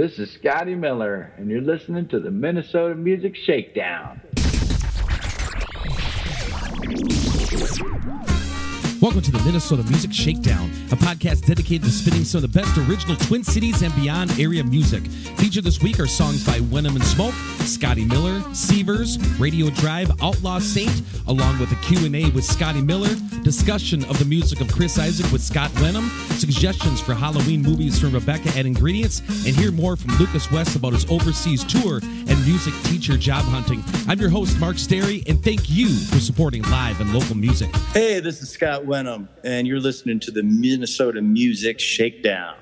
This is Scotty Miller, and you're listening to the Minnesota Music Shakedown. Welcome to the Minnesota Music Shakedown, a podcast dedicated to spinning some of the best original Twin Cities and beyond area music. Featured this week are songs by Wenham and Smoke, Scotty Miller, Sievers, Radio Drive, Outlaw Saint, along with a Q&A with Scotty Miller, discussion of the music of Chris Isaak with Scott Wenham, suggestions for Halloween movies from Rebecca at Ingredients, and hear more from Lucas West about his overseas tour and music teacher job hunting. I'm your host, Mark Stary, and thank you for supporting live and local music. Hey, this is Scott Wenham, and you're listening to the Minnesota Music Shakedown.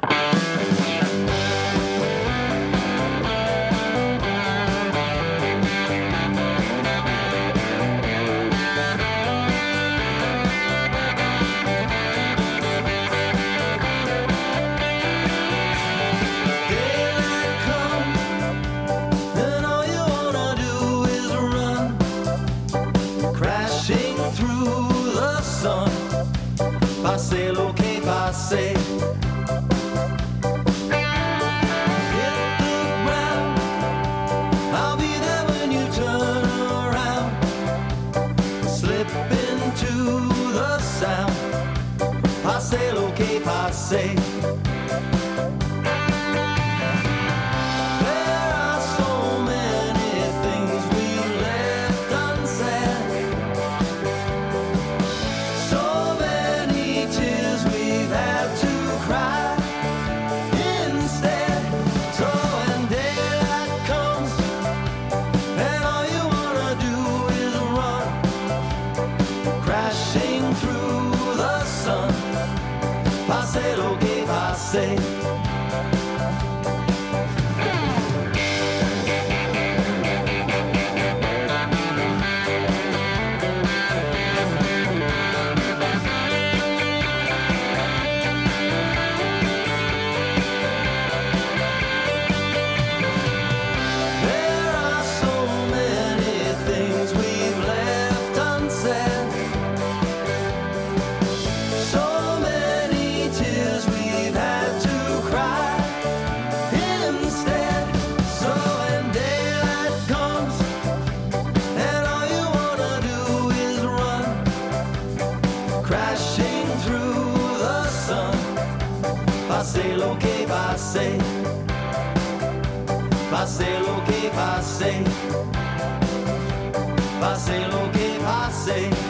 The sound. Passe lo que passe. Passe lo que passe. Passe lo que passe.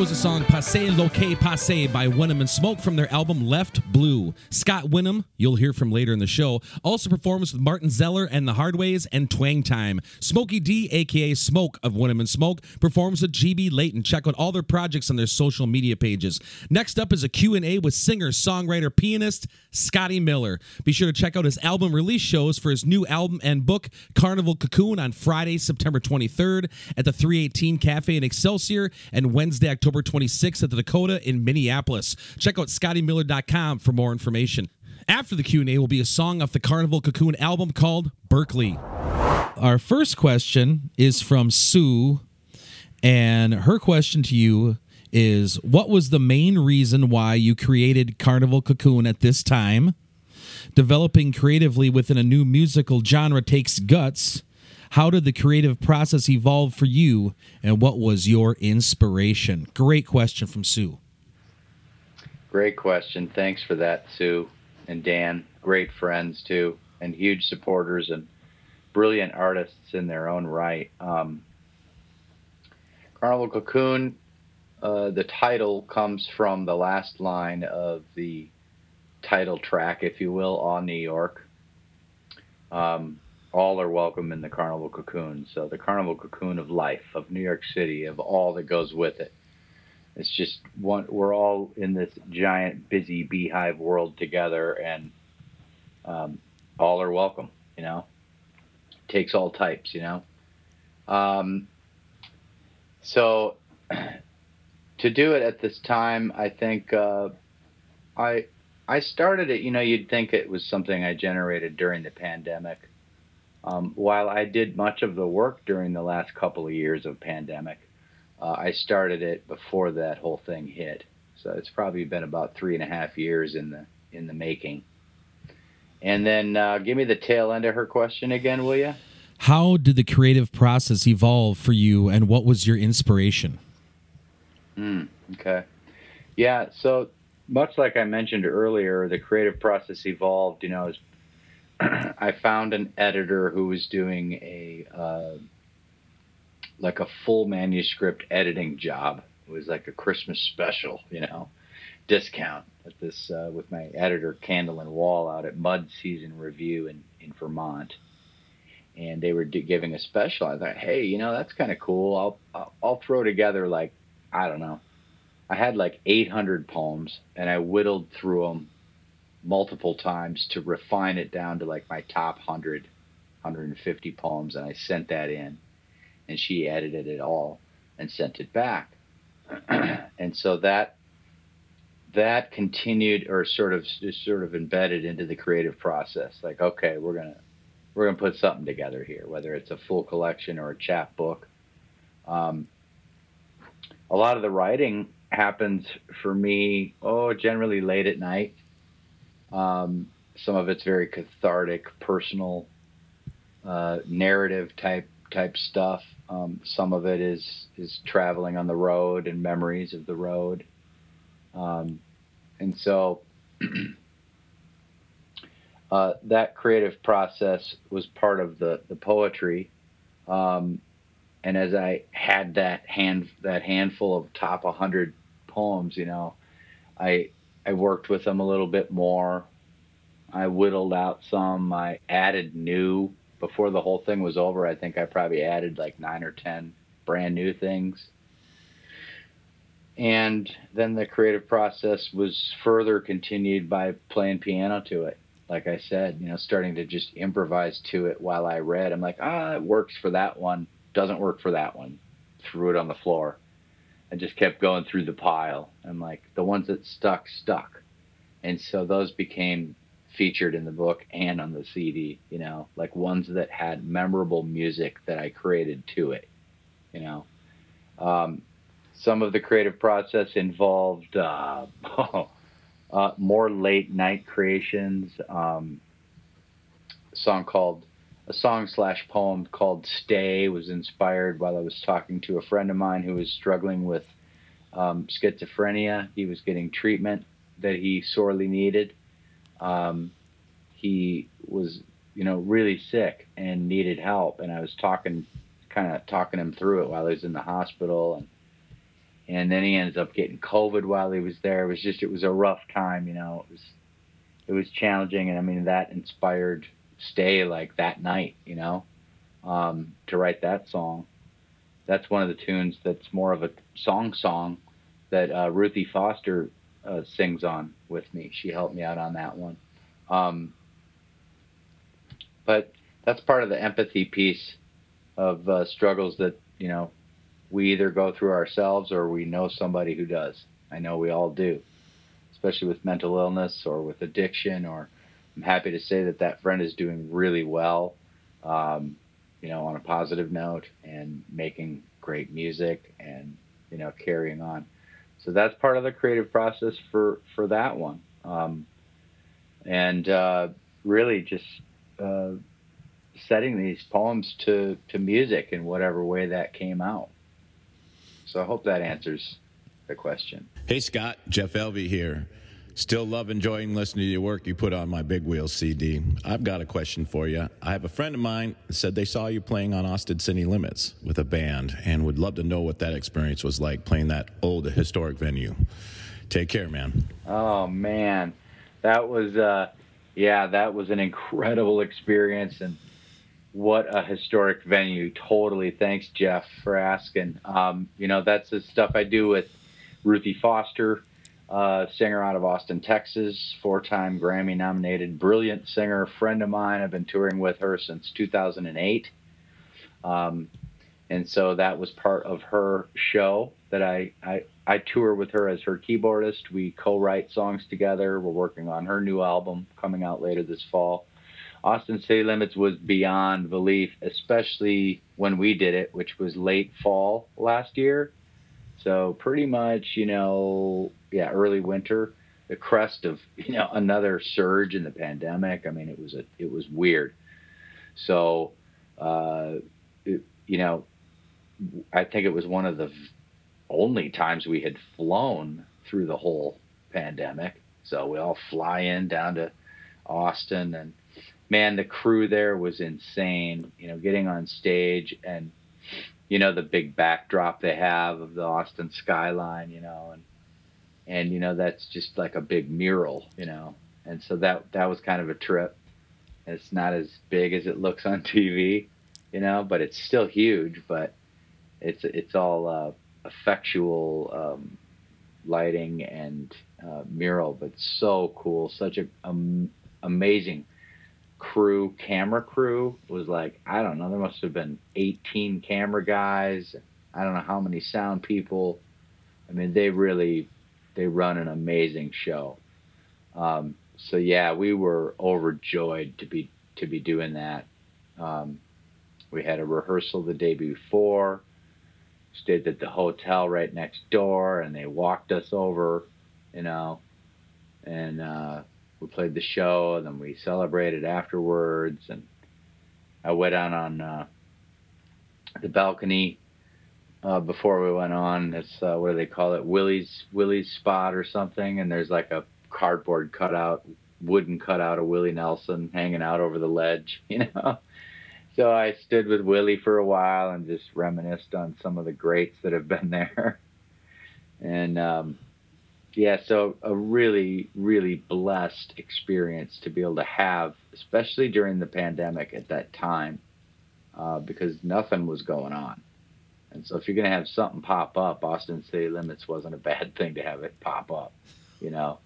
Was the song Passe Lo Que Passe by Wenham and Smoke from their album Left Blue. Scott Wenham, you'll hear from later in the show, also performs with Martin Zellar and the Hardways and Twang Time. Smokey D, aka Smoke of Wenham and Smoke, performs with GB Leighton. Check out all their projects on their social media pages. Next up is a Q&A with singer, songwriter, pianist Scotty Miller. Be sure to check out his album release shows for his new album and book, Carnival Cocoon, on Friday, September 23rd at the 318 Cafe in Excelsior and Wednesday, October 26th at the Dakota in Minneapolis. Check out scottymiller.com for more information. After the Q&A will be a song off the Carnival Cocoon album called Berkeley. Our first question is from Sue and her question to you is what was the main reason why you created Carnival Cocoon at this time? Developing creatively within a new musical genre takes guts. How did the creative process evolve for you, and what was your inspiration? Great question from Sue. Great question. Thanks for that, Sue and Dan. Great friends too, and huge supporters and brilliant artists in their own right. Um, Carnival Cocoon, uh, the title comes from the last line of the title track, if you will, on New York. Um, all are welcome in the carnival cocoon. So the carnival cocoon of life, of New York City, of all that goes with it. It's just one. We're all in this giant, busy beehive world together, and um, all are welcome. You know, takes all types. You know, um, so to do it at this time, I think uh, I I started it. You know, you'd think it was something I generated during the pandemic. Um, while I did much of the work during the last couple of years of pandemic, uh, I started it before that whole thing hit. So it's probably been about three and a half years in the in the making. And then uh, give me the tail end of her question again, will you? How did the creative process evolve for you, and what was your inspiration? Mm, okay. Yeah. So much like I mentioned earlier, the creative process evolved. You know, as I found an editor who was doing a uh, like a full manuscript editing job. It was like a Christmas special, you know, discount at this uh, with my editor Candle and Wall out at Mud Season Review in in Vermont. And they were giving a special. I thought, hey, you know, that's kind of cool. I'll, I'll I'll throw together like I don't know. I had like 800 poems, and I whittled through them multiple times to refine it down to like my top 100, 150 poems, and I sent that in, and she edited it all and sent it back, and so that that continued or sort of sort of embedded into the creative process. Like, okay, we're gonna we're gonna put something together here, whether it's a full collection or a chapbook. Um, a lot of the writing happens for me, oh, generally late at night. Um, some of it's very cathartic, personal, uh, narrative type type stuff. Um, some of it is is traveling on the road and memories of the road. Um, and so uh, that creative process was part of the the poetry. Um, and as I had that hand that handful of top 100 poems, you know, I I worked with them a little bit more. I whittled out some. I added new before the whole thing was over. I think I probably added like nine or ten brand new things. And then the creative process was further continued by playing piano to it. Like I said, you know, starting to just improvise to it while I read. I'm like, ah, it works for that one doesn't work for that one. Threw it on the floor. I just kept going through the pile. And like the ones that stuck, stuck. And so those became featured in the book and on the CD, you know, like ones that had memorable music that I created to it, you know. Um, some of the creative process involved uh, uh, more late night creations. Um, song called a song slash poem called Stay was inspired while I was talking to a friend of mine who was struggling with um, schizophrenia. He was getting treatment that he sorely needed. Um, he was, you know, really sick and needed help. And I was talking, kind of talking him through it while he was in the hospital. And, and then he ends up getting COVID while he was there. It was just, it was a rough time, you know, it was, it was challenging. And I mean, that inspired stay like that night, you know, um, to write that song. That's one of the tunes that's more of a song song that uh, Ruthie Foster uh, sings on with me. She helped me out on that one. Um, but that's part of the empathy piece of uh, struggles that, you know, we either go through ourselves or we know somebody who does. I know we all do, especially with mental illness or with addiction or I'm happy to say that that friend is doing really well, um, you know, on a positive note and making great music and you know carrying on. So that's part of the creative process for for that one, um, and uh, really just uh, setting these poems to to music in whatever way that came out. So I hope that answers the question. Hey Scott, Jeff Elvey here. Still love enjoying listening to your work you put on my Big Wheel CD. I've got a question for you. I have a friend of mine said they saw you playing on Austin City Limits with a band and would love to know what that experience was like playing that old historic venue. Take care, man. Oh man, that was uh, yeah, that was an incredible experience, and what a historic venue. Totally. Thanks, Jeff, for asking. Um, you know, that's the stuff I do with Ruthie Foster, uh, singer out of Austin, Texas, four time Grammy nominated, brilliant singer, friend of mine. I've been touring with her since 2008. Um, and so that was part of her show that I, I, I tour with her as her keyboardist. We co write songs together. We're working on her new album coming out later this fall. Austin City Limits was beyond belief, especially when we did it, which was late fall last year. So pretty much, you know, yeah, early winter, the crest of you know another surge in the pandemic. I mean, it was a it was weird. So, uh, it, you know, I think it was one of the only times we had flown through the whole pandemic. So we all fly in down to Austin and man, the crew there was insane. You know, getting on stage and you know the big backdrop they have of the Austin skyline. You know, and and you know that's just like a big mural. You know, and so that that was kind of a trip. It's not as big as it looks on TV, you know, but it's still huge. But it's it's all uh, effectual um, lighting and uh, mural, but so cool. Such a um, amazing crew, camera crew was like I don't know. There must have been 18 camera guys. I don't know how many sound people. I mean, they really they run an amazing show. Um, so yeah, we were overjoyed to be to be doing that. Um, we had a rehearsal the day before. Stayed at the hotel right next door, and they walked us over, you know, and uh, we played the show, and then we celebrated afterwards. And I went out on uh, the balcony uh, before we went on. It's uh, what do they call it? Willie's Willie's spot or something. And there's like a cardboard cutout, wooden cutout of Willie Nelson hanging out over the ledge, you know. So I stood with Willie for a while and just reminisced on some of the greats that have been there. And um, yeah, so a really, really blessed experience to be able to have, especially during the pandemic at that time, uh, because nothing was going on. And so if you're going to have something pop up, Austin City Limits wasn't a bad thing to have it pop up, you know.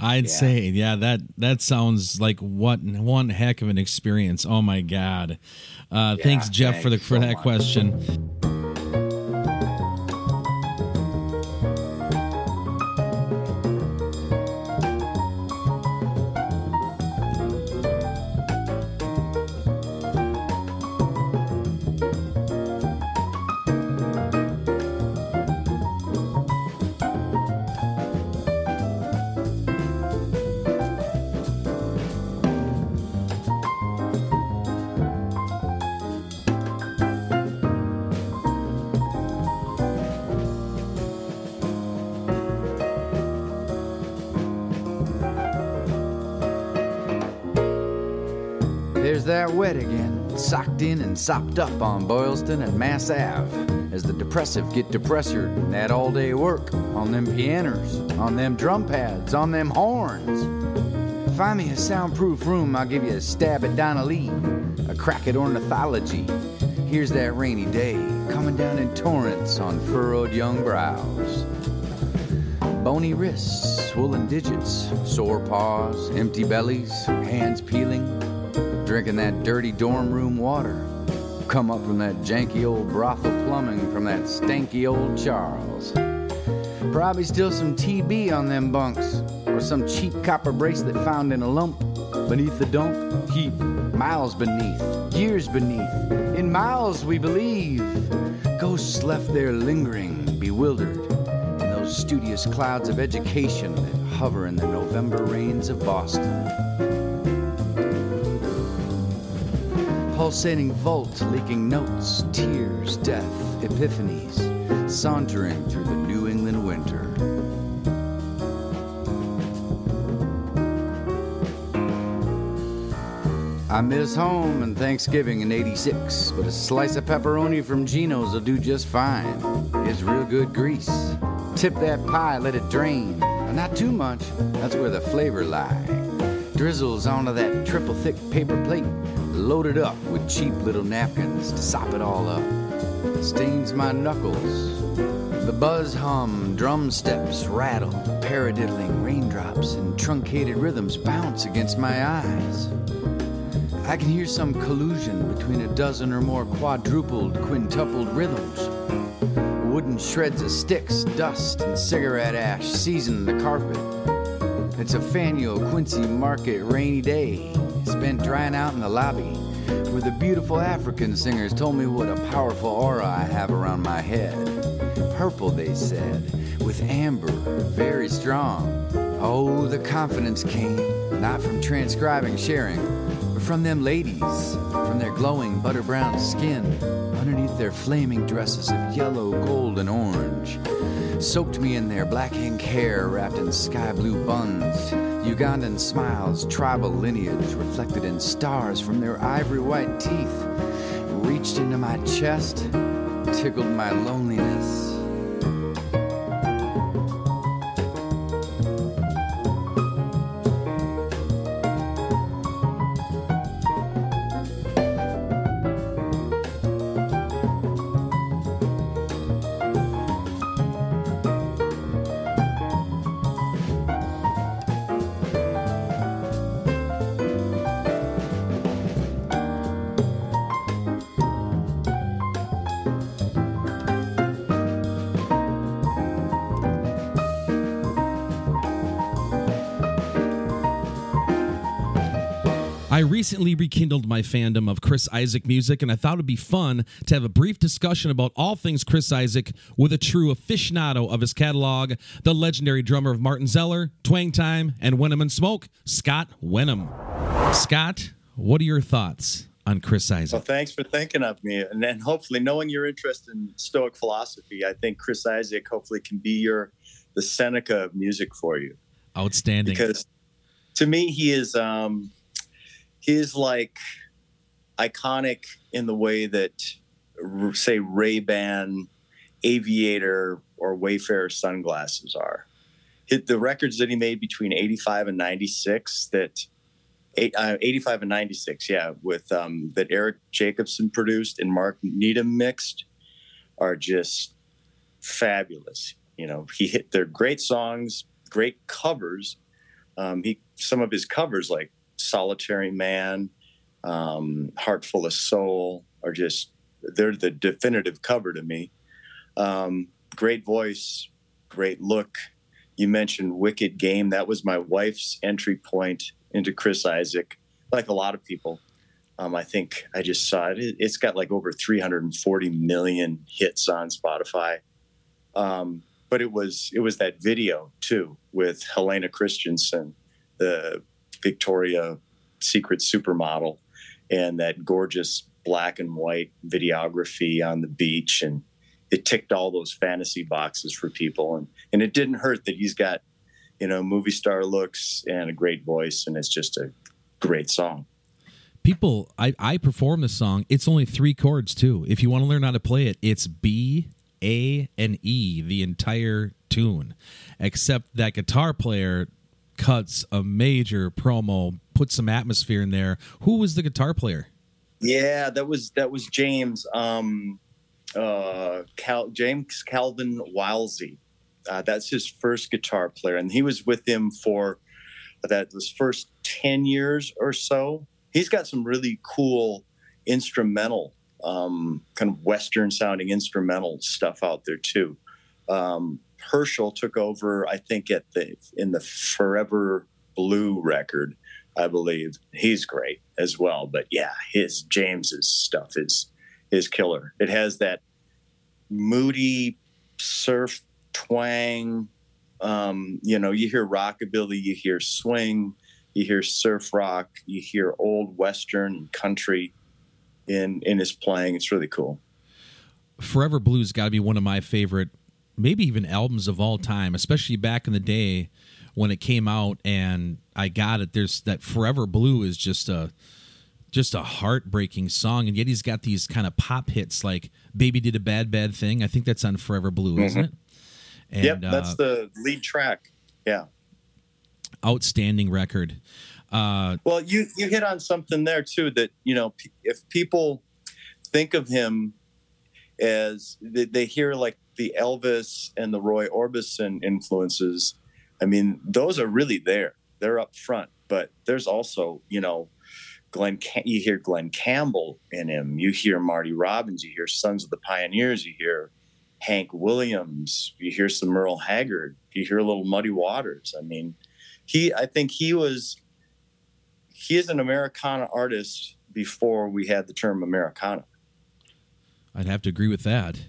I'd Yeah. say, yeah, that that sounds like what one heck of an experience. Oh my god! Uh, Yeah, thanks, Jeff, for the for so that much. question. Sopped up on Boylston and Mass Ave. As the depressive get depressured and that all day work on them pianos, on them drum pads, on them horns. Find me a soundproof room, I'll give you a stab at Donna Lee, a crack at ornithology. Here's that rainy day coming down in torrents on furrowed young brows. Bony wrists, swollen digits, sore paws, empty bellies, hands peeling, drinking that dirty dorm room water. Come up from that janky old brothel plumbing from that stanky old Charles. Probably still some TB on them bunks, or some cheap copper bracelet found in a lump beneath the dump heap, miles beneath, years beneath, in miles we believe. Ghosts left there lingering, bewildered, in those studious clouds of education that hover in the November rains of Boston. Pulsating vault, leaking notes, tears, death, epiphanies, sauntering through the New England winter. I miss home and Thanksgiving in 86, but a slice of pepperoni from Gino's will do just fine. It's real good grease. Tip that pie, let it drain, but not too much. That's where the flavor lies drizzles onto that triple thick paper plate, loaded up with cheap little napkins to sop it all up. Stains my knuckles. The buzz hum, drum steps rattle, paradiddling raindrops and truncated rhythms bounce against my eyes. I can hear some collusion between a dozen or more quadrupled, quintupled rhythms. Wooden shreds of sticks, dust, and cigarette ash season the carpet. It's a Faneuil Quincy Market rainy day, spent drying out in the lobby, where the beautiful African singers told me what a powerful aura I have around my head. Purple, they said, with amber, very strong. Oh, the confidence came, not from transcribing sharing, but from them ladies, from their glowing butter brown skin, underneath their flaming dresses of yellow, gold, and orange. Soaked me in their black ink hair wrapped in sky blue buns. Ugandan smiles, tribal lineage reflected in stars from their ivory white teeth. Reached into my chest, tickled my loneliness. I recently rekindled my fandom of Chris Isaak music, and I thought it'd be fun to have a brief discussion about all things Chris Isaak with a true aficionado of his catalog, the legendary drummer of Martin Zellar, Twang Time, and Wenham and Smoke, Scott Wenham. Scott, what are your thoughts on Chris Isaak. Well, thanks for thinking of me, and then hopefully, knowing your interest in Stoic philosophy, I think Chris Isaak hopefully can be your the Seneca of music for you. Outstanding. because to me he is um he is like iconic in the way that say ray-ban aviator or wayfarer sunglasses are. The records that he made between 85 and 96 that uh, 85 and 96 yeah with um that erik jacobsen produced and mark needham mixed are just fabulous. You know he hit they're great songs great covers. Um, he some of his covers like solitary man um, heart full of soul are just they're the definitive cover to me. Um, great voice great look. You mentioned wicked game. That was my wife's entry point into chris isaak. Like a lot of people um, i think i just saw it. It- it's got like over 340 million hits on spotify. Um, but it was it was that video too with Helena Christensen, the Victoria Secret supermodel, and that gorgeous black and white videography on the beach, and it ticked all those fantasy boxes for people, and and it didn't hurt that he's got you know movie star looks and a great voice, and it's just a great song. People, I, I perform this song. It's only three chords, too. If you want to learn how to play it, it's B, A, and E, the entire tune. Except that guitar player cuts a major promo, puts some atmosphere in there. Who was the guitar player? Yeah, that was that was James um, uh, Cal, James Calvin Wilsey. Uh, that's his first guitar player, and he was with him for that was first ten years or so. He's got some really cool instrumental, um, kind of Western sounding instrumental stuff out there too. Um, Hershel took over, I think, at the in the Forever Blue record. I believe he's great as well. But yeah, his James's stuff is is killer. It has that moody surf twang. Um, you know, you hear rockabilly, you hear swing, you hear surf rock, you hear old western and country in in his playing. It's really cool. Forever Blues got to be one of my favorite, maybe even albums of all time, especially back in the day when it came out and I got it. There's that Forever Blue is just a just a heartbreaking song, and yet he's got these kind of pop hits like "Baby Did a Bad Bad Thing." I think that's on Forever Blue, isn't it? And, yep, that's uh, the lead track. Yeah. outstanding record. Uh, Well, you you hit on something there too that you know p- if people think of him as they, they hear like the Elvis and the Roy Orbison influences, I mean those are really there. They're up front, but there's also you know Glen. You hear Glen Campbell in him. You hear Marty Robbins. You hear Sons of the Pioneers. You hear Hank Williams. You hear some Merle Haggard. You hear a little Muddy Waters. I mean, he. I think he was he is an Americana artist before we had the term Americana. I'd have to agree with that.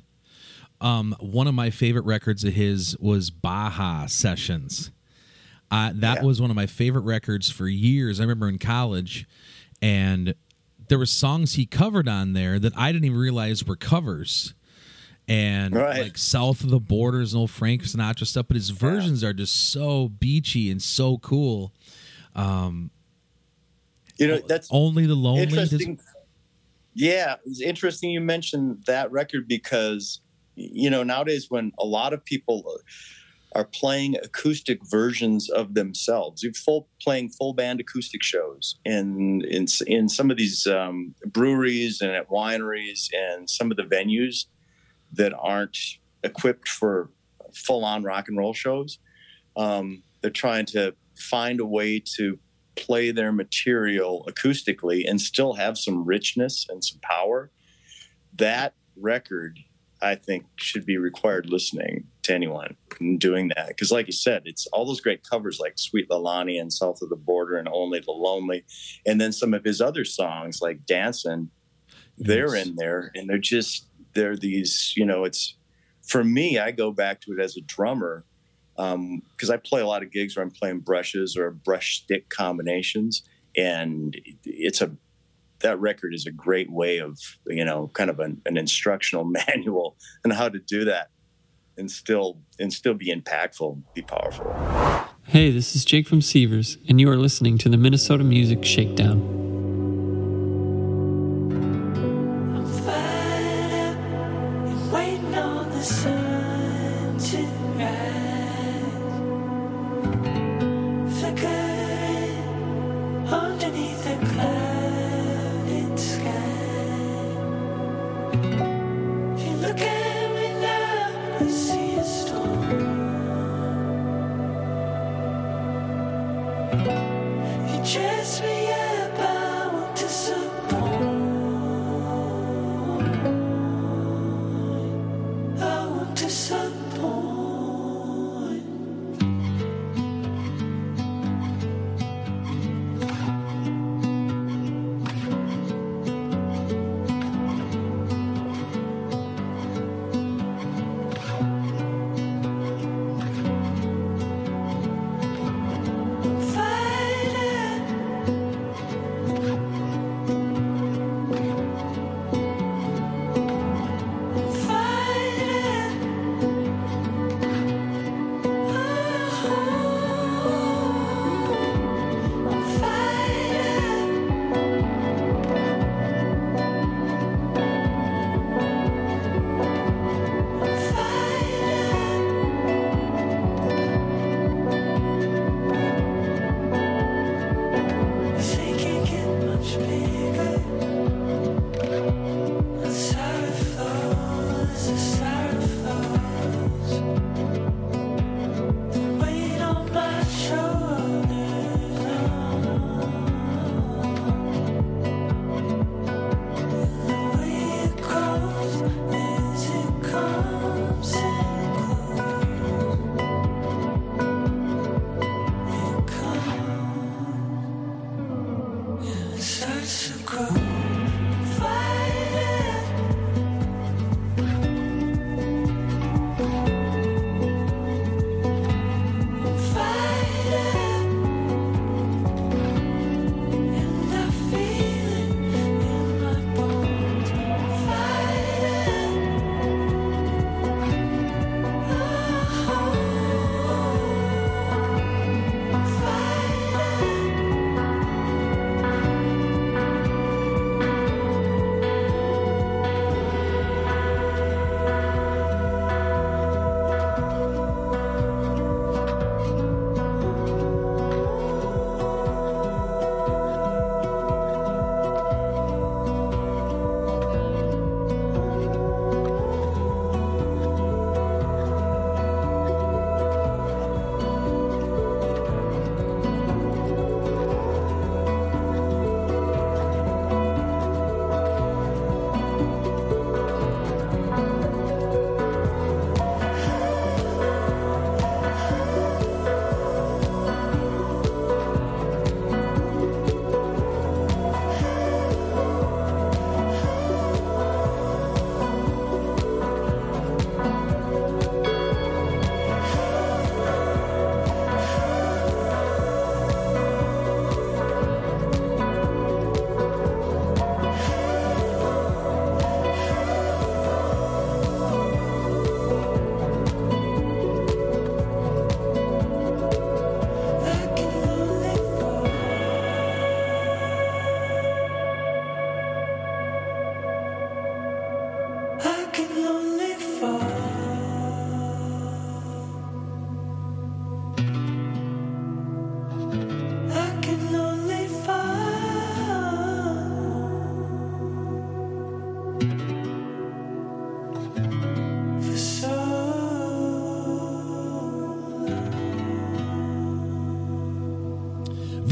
Um, one of my favorite records of his was Baja Sessions. Uh, that Yeah. was one of my favorite records for years. I remember in college, and there were songs he covered on there that I didn't even realize were covers. And Right. like South of the Borders and old Frank Sinatra stuff, but his versions are just so beachy and so cool. You know, that's Only the lonely. interesting. Yeah, it's interesting you mentioned that record because you know nowadays when a lot of people are playing acoustic versions of themselves, you're full playing full band acoustic shows in in in some of these um, breweries and at wineries and some of the venues that aren't equipped for full on rock and roll shows. Um, they're trying to find a way to play their material acoustically and still have some richness and some power. That record, I think, should be required listening to anyone doing that. Because, like you said, it's all those great covers like Sweet Leilani and South of the Border and Only the Lonely. And then some of his other songs like Dancing, they're Yes. in there and they're just, they're these, you know, it's for me, I go back to it as a drummer um, because I play a lot of gigs where I'm playing brushes or brush stick combinations, and it's a that record is a great way of you know kind of an, an instructional manual on how to do that and still and still be impactful, be powerful. Hey, this is Jake from Sievers, and you are listening to the Minnesota Music Shakedown.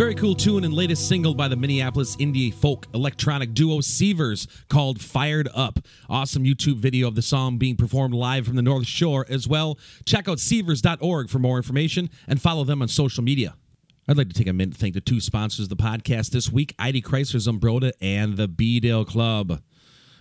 Very cool tune and latest single by the Minneapolis indie folk electronic duo Seavers called Fired Up. Awesome YouTube video of the song being performed live from the North Shore as well. Check out Seavers.org for more information and follow them on social media. I'd like to take a minute to thank the two sponsors of the podcast this week ID Chrysler Zumbrota and the B Dale Club.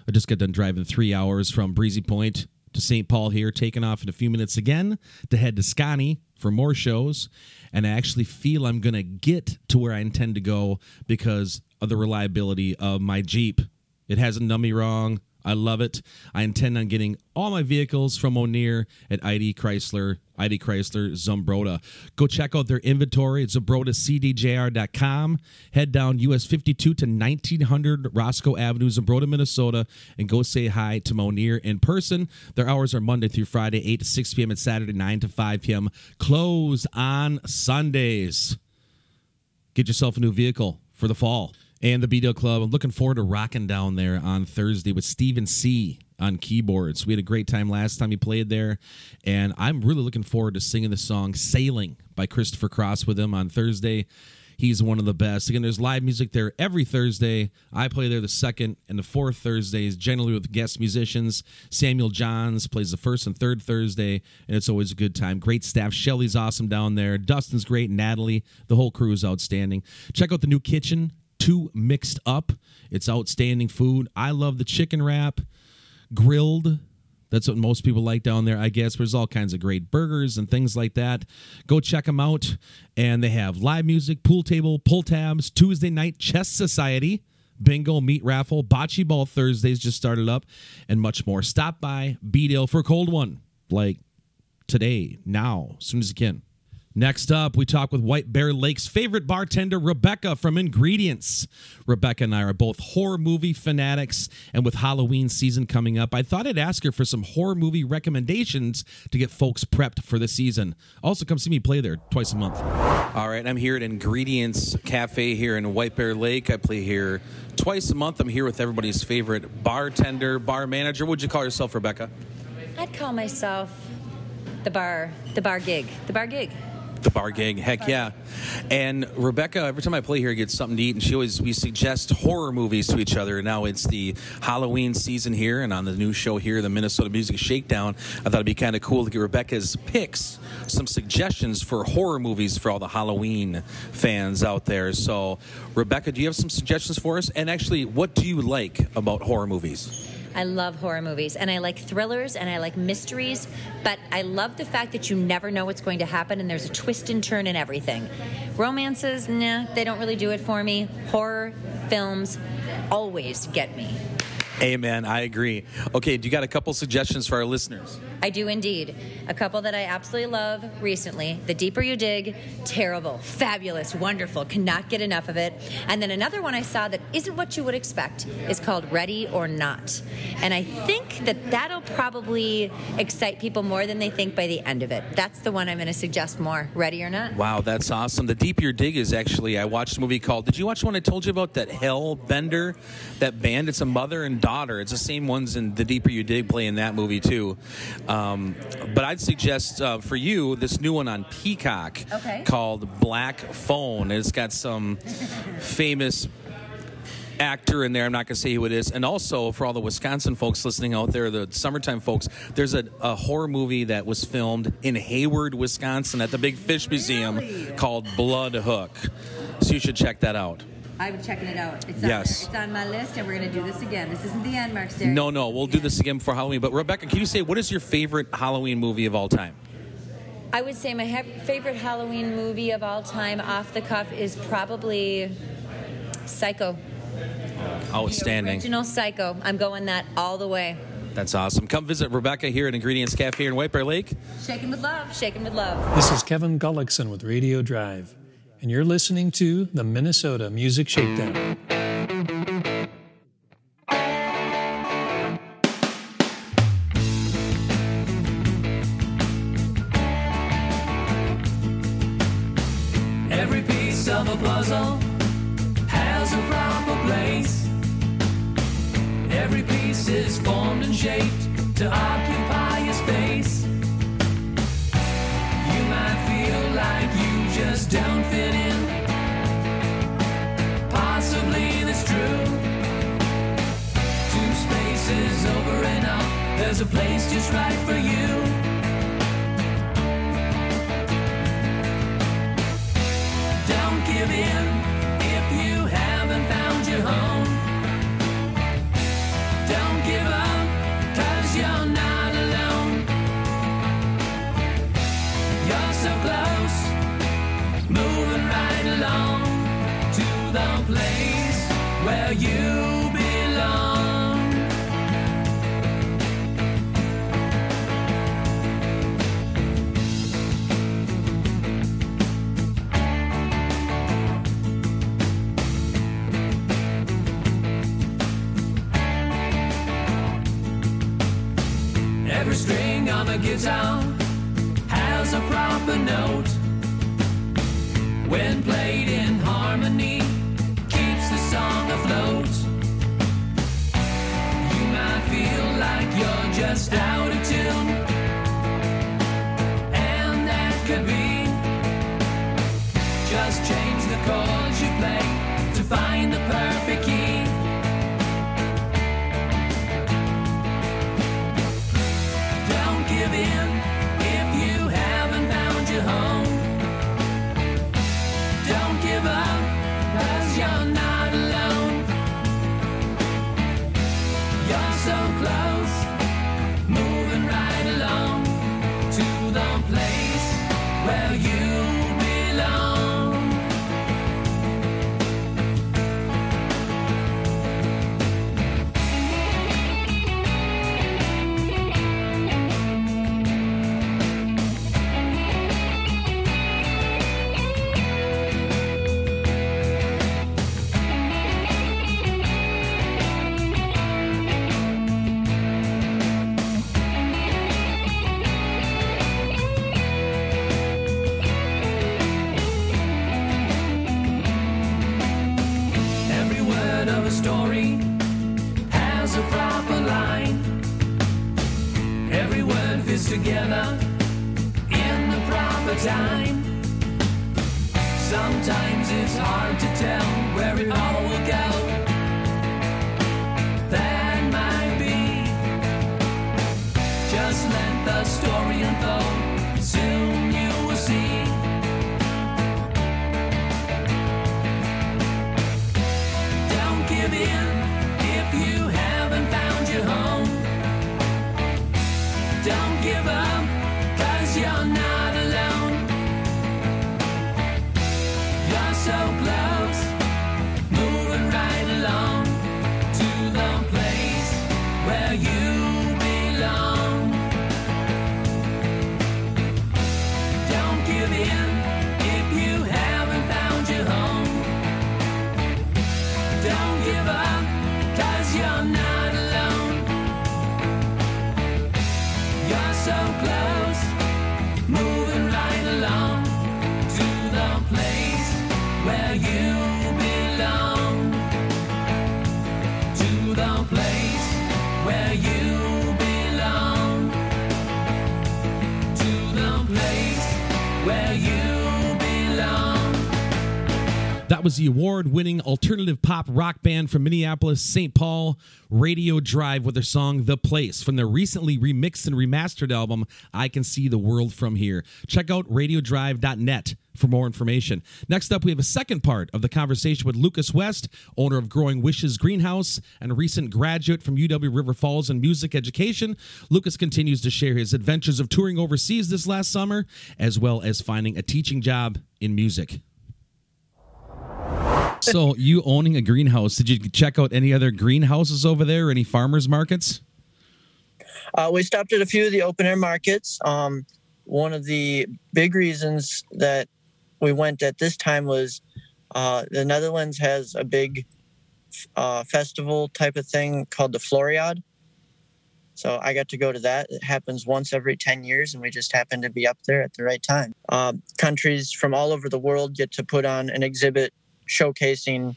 I just got done driving three hours from Breezy Point to St. Paul here, taking off in a few minutes again to head to Scotty for more shows. And I actually feel I'm going to get to where I intend to go because of the reliability of my Jeep. It hasn't done me wrong. I love it. I intend on getting all my vehicles from O'Neill at ID Chrysler, ID Chrysler Zumbrota. Go check out their inventory at ZumbrotaCDJR.com. Head down US 52 to 1900 Roscoe Avenue, Zumbrota, Minnesota, and go say hi to Monier in person. Their hours are Monday through Friday, 8 to 6 p.m., and Saturday, 9 to 5 p.m. Close on Sundays. Get yourself a new vehicle for the fall. And the B-Dale Club. I'm looking forward to rocking down there on Thursday with Stephen C. on keyboards. We had a great time last time he played there. And I'm really looking forward to singing the song Sailing by Christopher Cross with him on Thursday. He's one of the best. Again, there's live music there every Thursday. I play there the second and the fourth Thursdays, generally with guest musicians. Samuel Johns plays the first and third Thursday, and it's always a good time. Great staff. Shelly's awesome down there. Dustin's great. Natalie. The whole crew is outstanding. Check out the new kitchen, Two Mixed Up. It's outstanding food. I love the chicken wrap, grilled. That's what most people like down there, I guess. There's all kinds of great burgers and things like that. Go check them out. And they have live music, pool table, pull tabs, Tuesday night chess society, bingo, meat raffle, bocce ball Thursdays just started up, and much more. Stop by B-Dale for a cold one, like today, now, as soon as you can. Next up, we talk with White Bear Lake's favorite bartender, Rebecca from Ingredients. Rebecca and I are both horror movie fanatics, and with Halloween season coming up, I thought I'd ask her for some horror movie recommendations to get folks prepped for the season. Also, come see me play there twice a month. All right, I'm here at Ingredients Cafe here in White Bear Lake. I play here twice a month. I'm here with everybody's favorite bartender, bar manager. What'd you call yourself, Rebecca? I'd call myself the bar, the bar gig, the bar gig. The bar gig, heck yeah. And Rebecca, every time I play here, gets something to eat, and she always we suggest horror movies to each other. Now it's the Halloween season here, and on the new show here, the Minnesota Music Shakedown, I thought it'd be kind of cool to get Rebecca's picks, some suggestions for horror movies for all the Halloween fans out there. So, Rebecca, do you have some suggestions for us? And actually, what do you like about horror movies? I love horror movies and I like thrillers and I like mysteries, but I love the fact that you never know what's going to happen and there's a twist and turn in everything. Romances, nah, they don't really do it for me. Horror films always get me. Amen. I agree. Okay, do you got a couple suggestions for our listeners? I do indeed. A couple that I absolutely love recently The Deeper You Dig, terrible, fabulous, wonderful, cannot get enough of it. And then another one I saw that isn't what you would expect is called Ready or Not. And I think that that'll probably excite people more than they think by the end of it. That's the one I'm going to suggest more Ready or Not. Wow, that's awesome. The Deeper You Dig is actually, I watched a movie called, did you watch the one I told you about? That Hellbender, that band? It's a mother and daughter. It's the same ones in The Deeper You Dig play in that movie too. Um, but I'd suggest uh, for you this new one on Peacock Okay. called Black Phone. It's got some famous actor in there. I'm not going to say who it is. And also for all the Wisconsin folks listening out there, the summertime folks, there's a, a horror movie that was filmed in Hayward, Wisconsin at the Big Fish Museum called Blood Hook. So you should check that out. I'm checking it out. It's Yes. on, it's on my list, and we're going to do this again. This isn't the end, Mark Stary. No, no, we'll do this again before Halloween. But Rebecca, can you say what is your favorite Halloween movie of all time? I would say my ha- favorite Halloween movie of all time, off the cuff, is probably Psycho. Outstanding. Original Psycho. I'm going that all the way. That's awesome. Come visit Rebecca here at Ingredients Cafe in White Bear Lake. Shaking with love. Shaking with love. This is Kevin Gullickson with Radio Drive, and you're listening to the Minnesota Music Shakedown. Where you belong. Every string on a guitar has a proper note. When played in harmony, just out of tune, and that could be. Just change the chords you play to find the perfect key. Don't give in That was the award winning alternative pop rock band from Minneapolis, St. Paul, Radio Drive, with their song The Place from their recently remixed and remastered album, I Can See the World From Here. Check out radiodrive.net for more information. Next up, we have a second part of the conversation with Lucas West, owner of Growing Wishes Greenhouse and a recent graduate from UW River Falls in music education. Lucas continues to share his adventures of touring overseas this last summer, as well as finding a teaching job in music. So, you owning a greenhouse, did you check out any other greenhouses over there any farmers markets? Uh, we stopped at a few of the open air markets. Um, one of the big reasons that we went at this time was uh, the Netherlands has a big uh, festival type of thing called the Floriade. So I got to go to that. It happens once every 10 years, and we just happened to be up there at the right time. Um, countries from all over the world get to put on an exhibit showcasing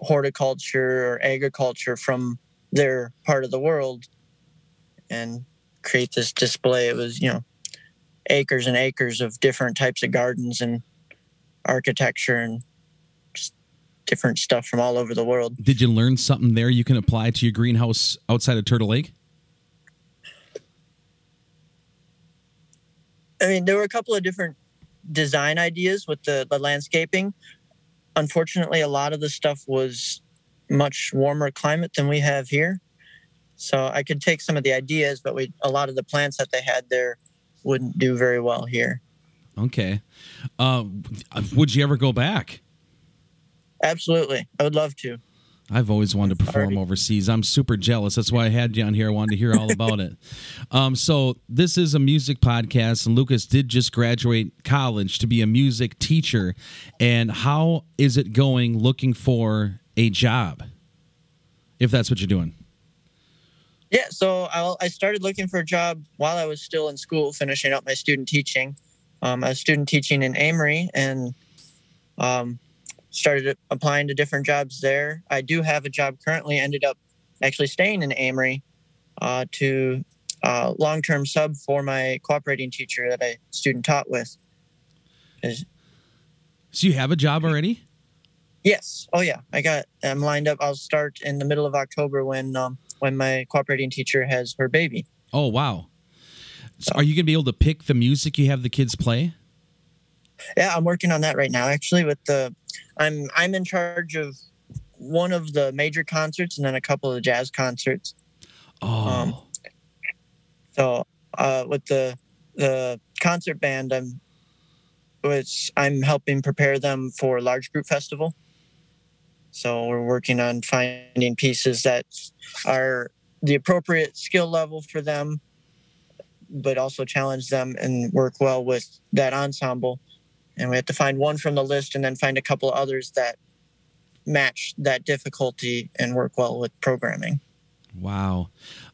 horticulture or agriculture from their part of the world and create this display. It was, you know, acres and acres of different types of gardens and architecture and just different stuff from all over the world. Did you learn something there you can apply to your greenhouse outside of Turtle Lake? I mean, there were a couple of different design ideas with the, the landscaping. Unfortunately, a lot of the stuff was much warmer climate than we have here. So I could take some of the ideas, but we a lot of the plants that they had there wouldn't do very well here. Okay. Uh, would you ever go back? Absolutely, I would love to. I've always wanted to perform overseas. I'm super jealous. That's why I had you on here. I wanted to hear all about it. Um, so this is a music podcast, and Lucas did just graduate college to be a music teacher. And how is it going? Looking for a job, if that's what you're doing. Yeah, so I, I started looking for a job while I was still in school, finishing up my student teaching. Um, I was student teaching in Amery, and um, started applying to different jobs there. I do have a job currently, ended up actually staying in Amery uh, to uh, long term sub for my cooperating teacher that I student taught with. So you have a job already? Yes. Oh yeah. I got. I'm lined up. I'll start in the middle of October when um, when my cooperating teacher has her baby. Oh wow. So are you gonna be able to pick the music you have the kids play? Yeah, I'm working on that right now. Actually, with the, I'm I'm in charge of one of the major concerts and then a couple of the jazz concerts. Oh. Um, so uh, with the the concert band, I'm which I'm helping prepare them for large group festival. So we're working on finding pieces that are the appropriate skill level for them, but also challenge them and work well with that ensemble. And we have to find one from the list and then find a couple others that match that difficulty and work well with programming. Wow.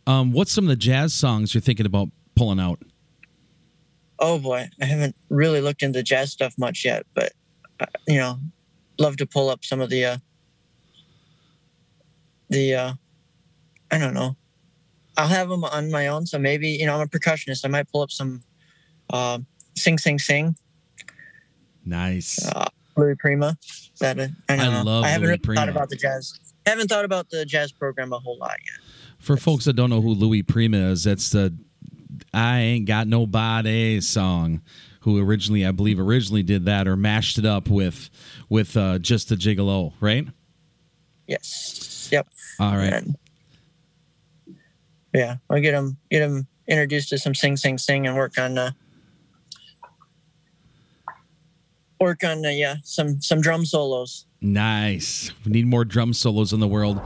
Um, what's some of the jazz songs you're thinking about pulling out? Oh boy, I haven't really looked into jazz stuff much yet, but uh, you know, love to pull up some of the uh, the uh, I don't know. I'll have them on my own, so maybe you know I'm a percussionist. I might pull up some uh, sing sing sing. Nice. Uh, Louis Prima. That uh, I, don't I know. love I haven't Louis really Prima. thought about the jazz. I haven't thought about the jazz program a whole lot yet. For folks that don't know who Louis Prima is, that's the I Ain't Got Nobody song. Who originally, I believe, originally did that or mashed it up with with uh, just a gigolo, right? Yes. Yep. All right. And, yeah, I'll get him get him introduced to some sing sing sing and work on uh, work on uh, yeah some some drum solos. Nice. We need more drum solos in the world.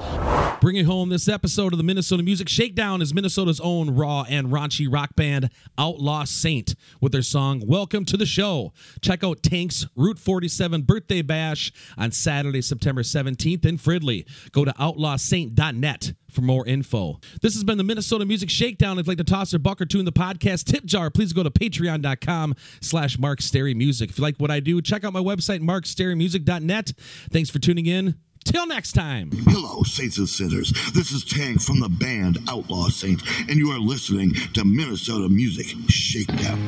Bringing home this episode of the Minnesota Music Shakedown is Minnesota's own raw and raunchy rock band Outlaw Saint with their song Welcome to the Show. Check out Tank's Route 47 birthday bash on Saturday, September 17th in Fridley. Go to outlawsaint.net for more info. This has been the Minnesota Music Shakedown. If you'd like to toss a buck or two in the podcast tip jar, please go to patreon.com slash Mark Music. If you like what I do, check out my website, markstarymusic.net. Thanks for tuning in. Till next time. Hello, Saints and Sinners. This is Tank from the band Outlaw Saints, and you are listening to Minnesota Music Shakedown.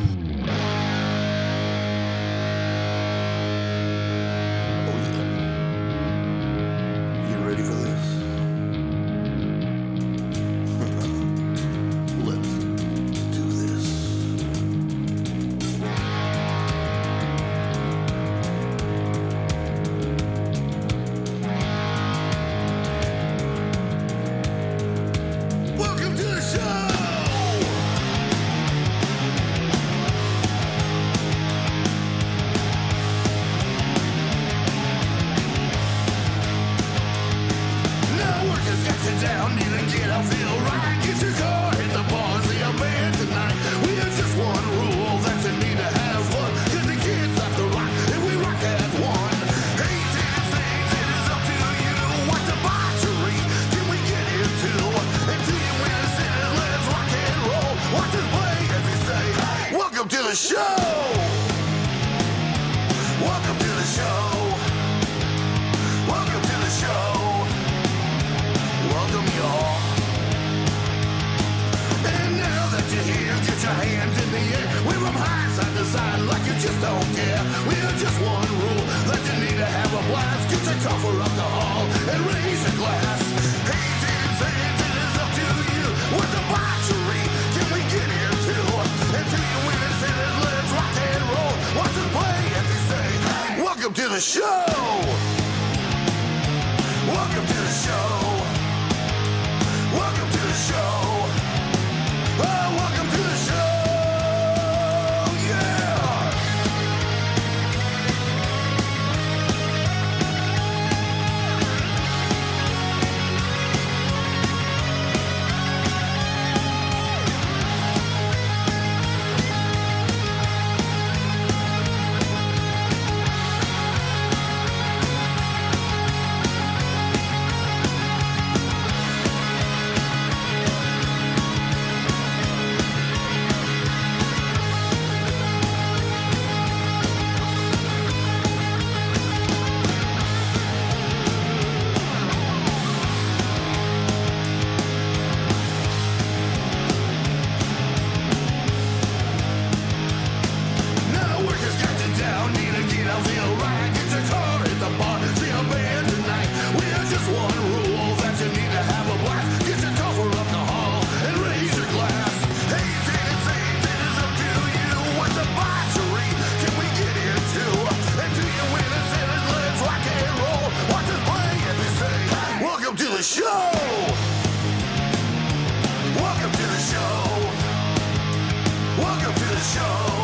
show.